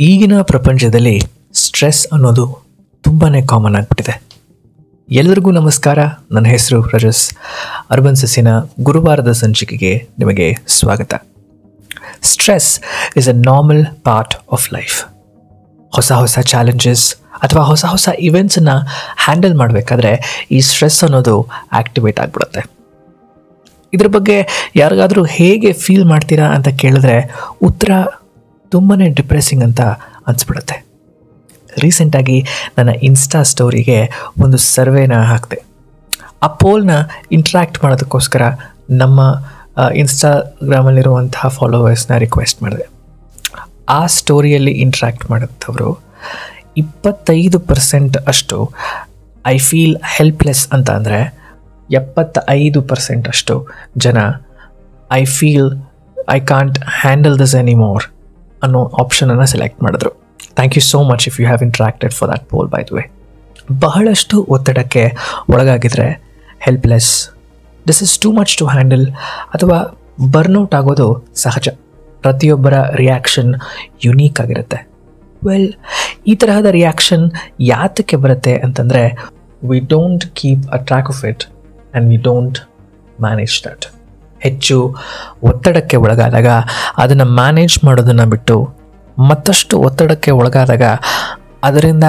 ಈಗಿನ ಪ್ರಪಂಚದಲ್ಲಿ ಸ್ಟ್ರೆಸ್ ಅನ್ನೋದು ತುಂಬಾ ಕಾಮನ್ ಆಗಿಬಿಟ್ಟಿದೆ. ಎಲ್ಲರಿಗೂ ನಮಸ್ಕಾರ. ನನ್ನ ಹೆಸರು ರಜಸ್. ಅರ್ಬನ್ ಸಸಿನ ಗುರುವಾರದ ಸಂಚಿಕೆಗೆ ನಿಮಗೆ ಸ್ವಾಗತ. Stress is a normal part of life ಹೊಸ ಹೊಸ ಚಾಲೆಂಜಸ್ ಅಥವಾ ಹೊಸ ಹೊಸ ಇವೆಂಟ್ಸನ್ನು ಹ್ಯಾಂಡಲ್ ಮಾಡಬೇಕಾದ್ರೆ ಈ ಸ್ಟ್ರೆಸ್ ಅನ್ನೋದು ಆ್ಯಕ್ಟಿವೇಟ್ ಆಗಿಬಿಡುತ್ತೆ. ಇದ್ರ ಬಗ್ಗೆ ಯಾರಿಗಾದರೂ ಹೇಗೆ ಫೀಲ್ ಮಾಡ್ತೀರಾ ಅಂತ ಕೇಳಿದ್ರೆ ಉತ್ತರ ತುಂಬಾ ಡಿಪ್ರೆಸ್ಸಿಂಗ್ ಅಂತ ಅನಿಸ್ಬಿಡುತ್ತೆ. ರೀಸೆಂಟಾಗಿ ನನ್ನ ಇನ್ಸ್ಟಾ ಸ್ಟೋರಿಗೆ ಒಂದು ಸರ್ವೇನ ಹಾಕಿದೆ. ಆ ಪೋಲ್ನ ಇಂಟ್ರ್ಯಾಕ್ಟ್ ಮಾಡೋದಕ್ಕೋಸ್ಕರ ನಮ್ಮ ಇನ್ಸ್ಟಾಗ್ರಾಮಲ್ಲಿರುವಂತಹ ಫಾಲೋವರ್ಸ್ನ ರಿಕ್ವೆಸ್ಟ್ ಮಾಡಿದೆ. ಆ ಸ್ಟೋರಿಯಲ್ಲಿ ಇಂಟ್ರ್ಯಾಕ್ಟ್ ಮಾಡಿದವರು ಇಪ್ಪತ್ತೈದು ಪರ್ಸೆಂಟ್ ಅಷ್ಟು ಐ ಫೀಲ್ ಹೆಲ್ಪ್ಲೆಸ್ ಅಂತ ಅಂದರೆ ಎಪ್ಪತ್ತೈದು ಪರ್ಸೆಂಟ್ ಅಷ್ಟು ಜನ I feel I can't handle this anymore ಅನ್ನೋ ಆಪ್ಷನನ್ನು ಸೆಲೆಕ್ಟ್ ಮಾಡಿದ್ರು. Thank you so much if you have interacted for that poll by the way ಬಹಳಷ್ಟು ಒತ್ತಡಕ್ಕೆ ಒಳಗಾಗಿದ್ರೆ helpless this is too much to handle ಅಥವಾ ಬರ್ನೌಟ್ ಆಗೋದು ಸಹಜ. ಪ್ರತಿಯೊಬ್ಬರ ರಿಯಾಕ್ಷನ್ ಯುನೀಕ್ ಆಗಿರುತ್ತೆ. ವೆಲ್ ಈ ತರಹದ ರಿಯಾಕ್ಷನ್ ಯಾತಕ್ಕೆ ಬರುತ್ತೆ ಅಂತಂದರೆ we don't keep a track of it and we don't manage that ಹೆಚ್ಚು ಒತ್ತಡಕ್ಕೆ ಒಳಗಾದಾಗ ಅದನ್ನು ಮ್ಯಾನೇಜ್ ಮಾಡೋದನ್ನು ಬಿಟ್ಟು ಮತ್ತಷ್ಟು ಒತ್ತಡಕ್ಕೆ ಒಳಗಾದಾಗ ಅದರಿಂದ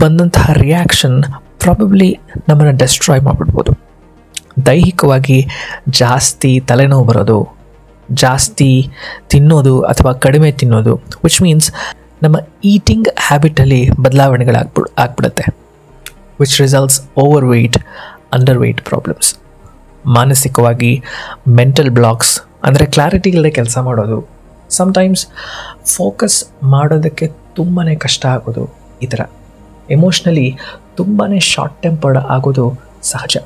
ಬಂದಂತಹ ರಿಯಾಕ್ಷನ್ ಪ್ರಾಬಬ್ಲಿ ನಮ್ಮನ್ನು ಡೆಸ್ಟ್ರಾಯ್ ಮಾಡಿಬಿಡ್ಬೋದು. ದೈಹಿಕವಾಗಿ ಜಾಸ್ತಿ ತಲೆನೋವು ಬರೋದು, ಜಾಸ್ತಿ ತಿನ್ನೋದು ಅಥವಾ ಕಡಿಮೆ ತಿನ್ನೋದು ವಿಚ್ ಮೀನ್ಸ್ ನಮ್ಮ ಈಟಿಂಗ್ ಹ್ಯಾಬಿಟಲ್ಲಿ ಬದಲಾವಣೆಗಳಾಗ್ಬಿಡ್, ಆಗ್ಬಿಡುತ್ತೆ which results over weight under weight problems ಮಾನಸಿಕವಾಗಿ ಮೆಂಟಲ್ ಬ್ಲಾಕ್ಸ್ ಅಂದರೆ ಕ್ಲಾರಿಟಿ ಇಲ್ಲದೆ ಕೆಲಸ ಮಾಡೋದು. ಸಮಟೈಮ್ಸ್ ಫೋಕಸ್ ಮಾಡೋದಕ್ಕೆ ತುಂಬಾ ಕಷ್ಟ ಆಗೋದು ಈ ಥರ. ಎಮೋಷ್ನಲಿ ತುಂಬಾ ಶಾರ್ಟ್ ಟೆಂಪರ್ಡ್ ಆಗೋದು ಸಹಜ.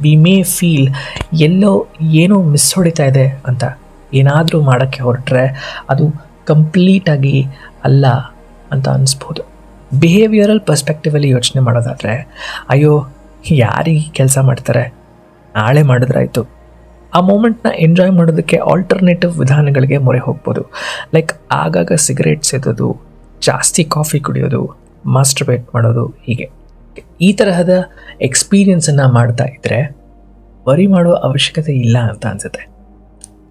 ವಿ ಮೇ ಫೀಲ್ ಎಲ್ಲೋ ಏನೋ ಮಿಸ್ ಹೊಡಿತಾ ಇದೆ ಅಂತ ಏನಾದರೂ ಮಾಡೋಕ್ಕೆ ಹೊರಟ್ರೆ ಅದು ಕಂಪ್ಲೀಟಾಗಿ ಅಲ್ಲ ಅಂತ ಅನ್ನಿಸ್ಬೋದು ಬಿಹೇವಿಯರಲ್ ಪರ್ಸ್ಪೆಕ್ಟಿವಲ್ಲಿ ಯೋಚನೆ ಮಾಡೋದಾದರೆ, ಅಯ್ಯೋ, ಯಾರಿಗೆ ಕೆಲಸ ಮಾಡ್ತಾರೆ? ನಾಳೆ ಮಾಡಿದ್ರಾಯ್ತು. ಆ ಮೂಮೆಂಟ್ನ ಎಂಜಾಯ್ ಮಾಡೋದಕ್ಕೆ ಆಲ್ಟರ್ನೇಟಿವ್ ವಿಧಾನಗಳಿಗೆ ಮೊರೆ ಹೋಗ್ಬೋದು. ಲೈಕ್ ಆಗಾಗ ಸಿಗರೇಟ್ ಸೇದೋದು, ಜಾಸ್ತಿ ಕಾಫಿ ಕುಡಿಯೋದು ಮಾಸ್ಟರ್ಬೇಟ್ ಮಾಡೋದು ಹೀಗೆ. ಈ ತರಹದ ಎಕ್ಸ್ಪೀರಿಯನ್ಸನ್ನು ಮಾಡ್ತಾ ಇದ್ದರೆ ವರಿ ಮಾಡೋ ಅವಶ್ಯಕತೆ ಇಲ್ಲ ಅಂತ ಅನಿಸುತ್ತೆ.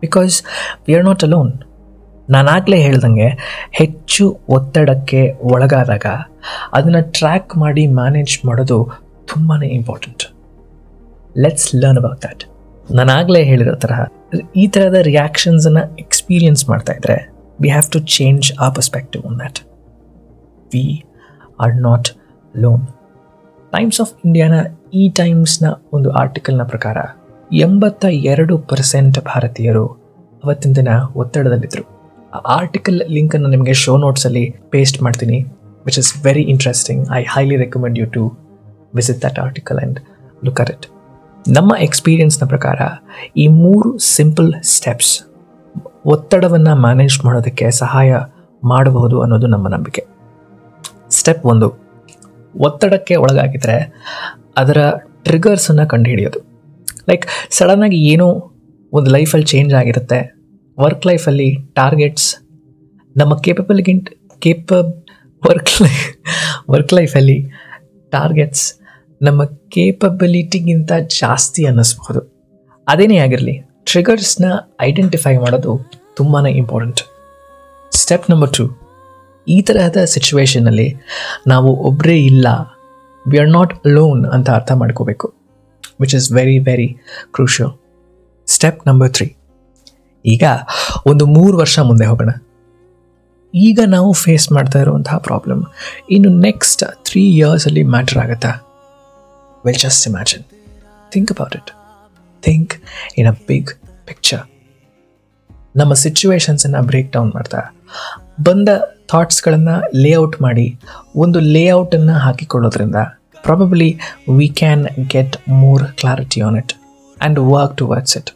Because we are not alone ನಾನಾಗಲೇ ಹೇಳ್ದಂಗೆ ಹೆಚ್ಚು ಒತ್ತಡಕ್ಕೆ ಒಳಗಾದಾಗ ಅದನ್ನು ಟ್ರ್ಯಾಕ್ ಮಾಡಿ ಮ್ಯಾನೇಜ್ ಮಾಡೋದು ತುಂಬಾ important let's learn about that ನಾನಾಗಲೇ ಹೇಳಿರೋ ತರಹ, ಈ ಥರದ ರಿಯಾಕ್ಷನ್ಸನ್ನು ಎಕ್ಸ್ಪೀರಿಯನ್ಸ್ ಮಾಡ್ತಾ ಇದ್ದರೆ ವಿ ಹ್ಯಾವ್ ಟು ಚೇಂಜ್ ಆ perspective on that we are not lone times of ಇಂಡಿಯಾನ ಈ ಟೈಮ್ಸ್ನ ಒಂದು ಆರ್ಟಿಕಲ್ನ ಪ್ರಕಾರ, ಎಂಬತ್ತ ಎರಡು ಪರ್ಸೆಂಟ್ ಭಾರತೀಯರು ಅವತ್ತಿನ ದಿನ ಒತ್ತಡದಲ್ಲಿದ್ದರು ಆ ಆರ್ಟಿಕಲ್ ಲಿಂಕನ್ನು ನಿಮಗೆ ಶೋ ನೋಟ್ಸಲ್ಲಿ ಪೇಸ್ಟ್ ಮಾಡ್ತೀನಿ which is very interesting I highly recommend you to visit that article and look at it ನಮ್ಮ ಎಕ್ಸ್ಪೀರಿಯನ್ಸ್ನ ಪ್ರಕಾರ, ಈ ಮೂರು ಸಿಂಪಲ್ ಸ್ಟೆಪ್ಸ್ ಒತ್ತಡವನ್ನು ಮ್ಯಾನೇಜ್ ಮಾಡೋದಕ್ಕೆ ಸಹಾಯ ಮಾಡಬಹುದು ಅನ್ನೋದು ನಮ್ಮ ನಂಬಿಕೆ. ಸ್ಟೆಪ್ ಒಂದು, ಒತ್ತಡಕ್ಕೆ ಒಳಗಾಗಿದ್ದರೆ ಅದರ ಟ್ರಿಗರ್ಸನ್ನು ಕಂಡುಹಿಡಿಯೋದು. ಲೈಕ್ ಸಡನ್ನಾಗಿ ಏನೋ ಒಂದು ಲೈಫಲ್ಲಿ ಚೇಂಜ್ ಆಗಿರುತ್ತೆ. ವರ್ಕ್ ಲೈಫಲ್ಲಿ ಟಾರ್ಗೆಟ್ಸ್ ನಮ್ಮ ಕೇಪಬಲ್ಗಿಂಟ್ ಕೇಪ ವರ್ಕ್ ಲೈಫ್ ವರ್ಕ್ ಲೈಫಲ್ಲಿ ಟಾರ್ಗೆಟ್ಸ್ ನಮ್ಮ ಕೇಪಬಿಲಿಟಿಗಿಂತ ಜಾಸ್ತಿ ಅನ್ನಿಸ್ಬಹುದು. ಅದೇನೇ ಆಗಿರಲಿ ಟ್ರಿಗರ್ಸ್ನ ಐಡೆಂಟಿಫೈ ಮಾಡೋದು ತುಂಬಾ ಇಂಪಾರ್ಟೆಂಟ್ ಸ್ಟೆಪ್ ನಂಬರ್ ಟು ಈ ತರಹದ ಸಿಚುವೇಷನಲ್ಲಿ ನಾವು ಒಬ್ಬರೇ ಇಲ್ಲ ವಿ ಆರ್ ನಾಟ್ ಲೋನ್ ಅಂತ ಅರ್ಥ ಮಾಡ್ಕೋಬೇಕು which is very very crucial step number three ಈಗ ಒಂದು ಮೂರು ವರ್ಷ ಮುಂದೆ ಹೋಗೋಣ. ಈಗ ನಾವು ಫೇಸ್ ಮಾಡ್ತಾ ಇರುವಂತಹ ಪ್ರಾಬ್ಲಮ್ ಇನ್ನು ನೆಕ್ಸ್ಟ್ ತ್ರೀ ಇಯರ್ಸಲ್ಲಿ ಮ್ಯಾಟರ್ ಆಗುತ್ತಾ? Well just imagine think about it think in a big picture ನಮ್ಮ ಸಿಚುವೇಶನ್ಸನ್ನು ಬ್ರೇಕ್ ಡೌನ್ ಮಾಡ್ತಾ. ಬಂದ ಥಾಟ್ಸ್ಗಳನ್ನು ಲೇಔಟ್ ಮಾಡಿ, ಒಂದು ಲೇಔಟನ್ನು ಹಾಕಿಕೊಳ್ಳೋದ್ರಿಂದ probably we can get more clarity on it and work towards it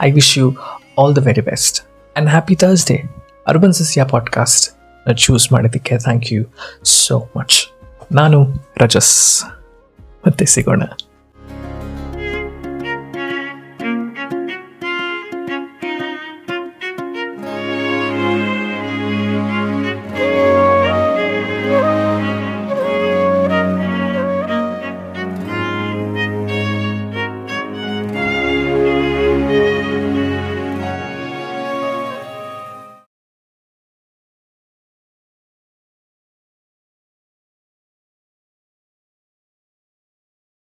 I wish you all the very best and happy Thursday urban ಸಸ್ಯ podcast choose ಮಾಡಿದ್ದಕ್ಕೆ thank you so much ನಾನು ರಜಸ್ ಮತ್ತೆ ಸಿಗೋಣ.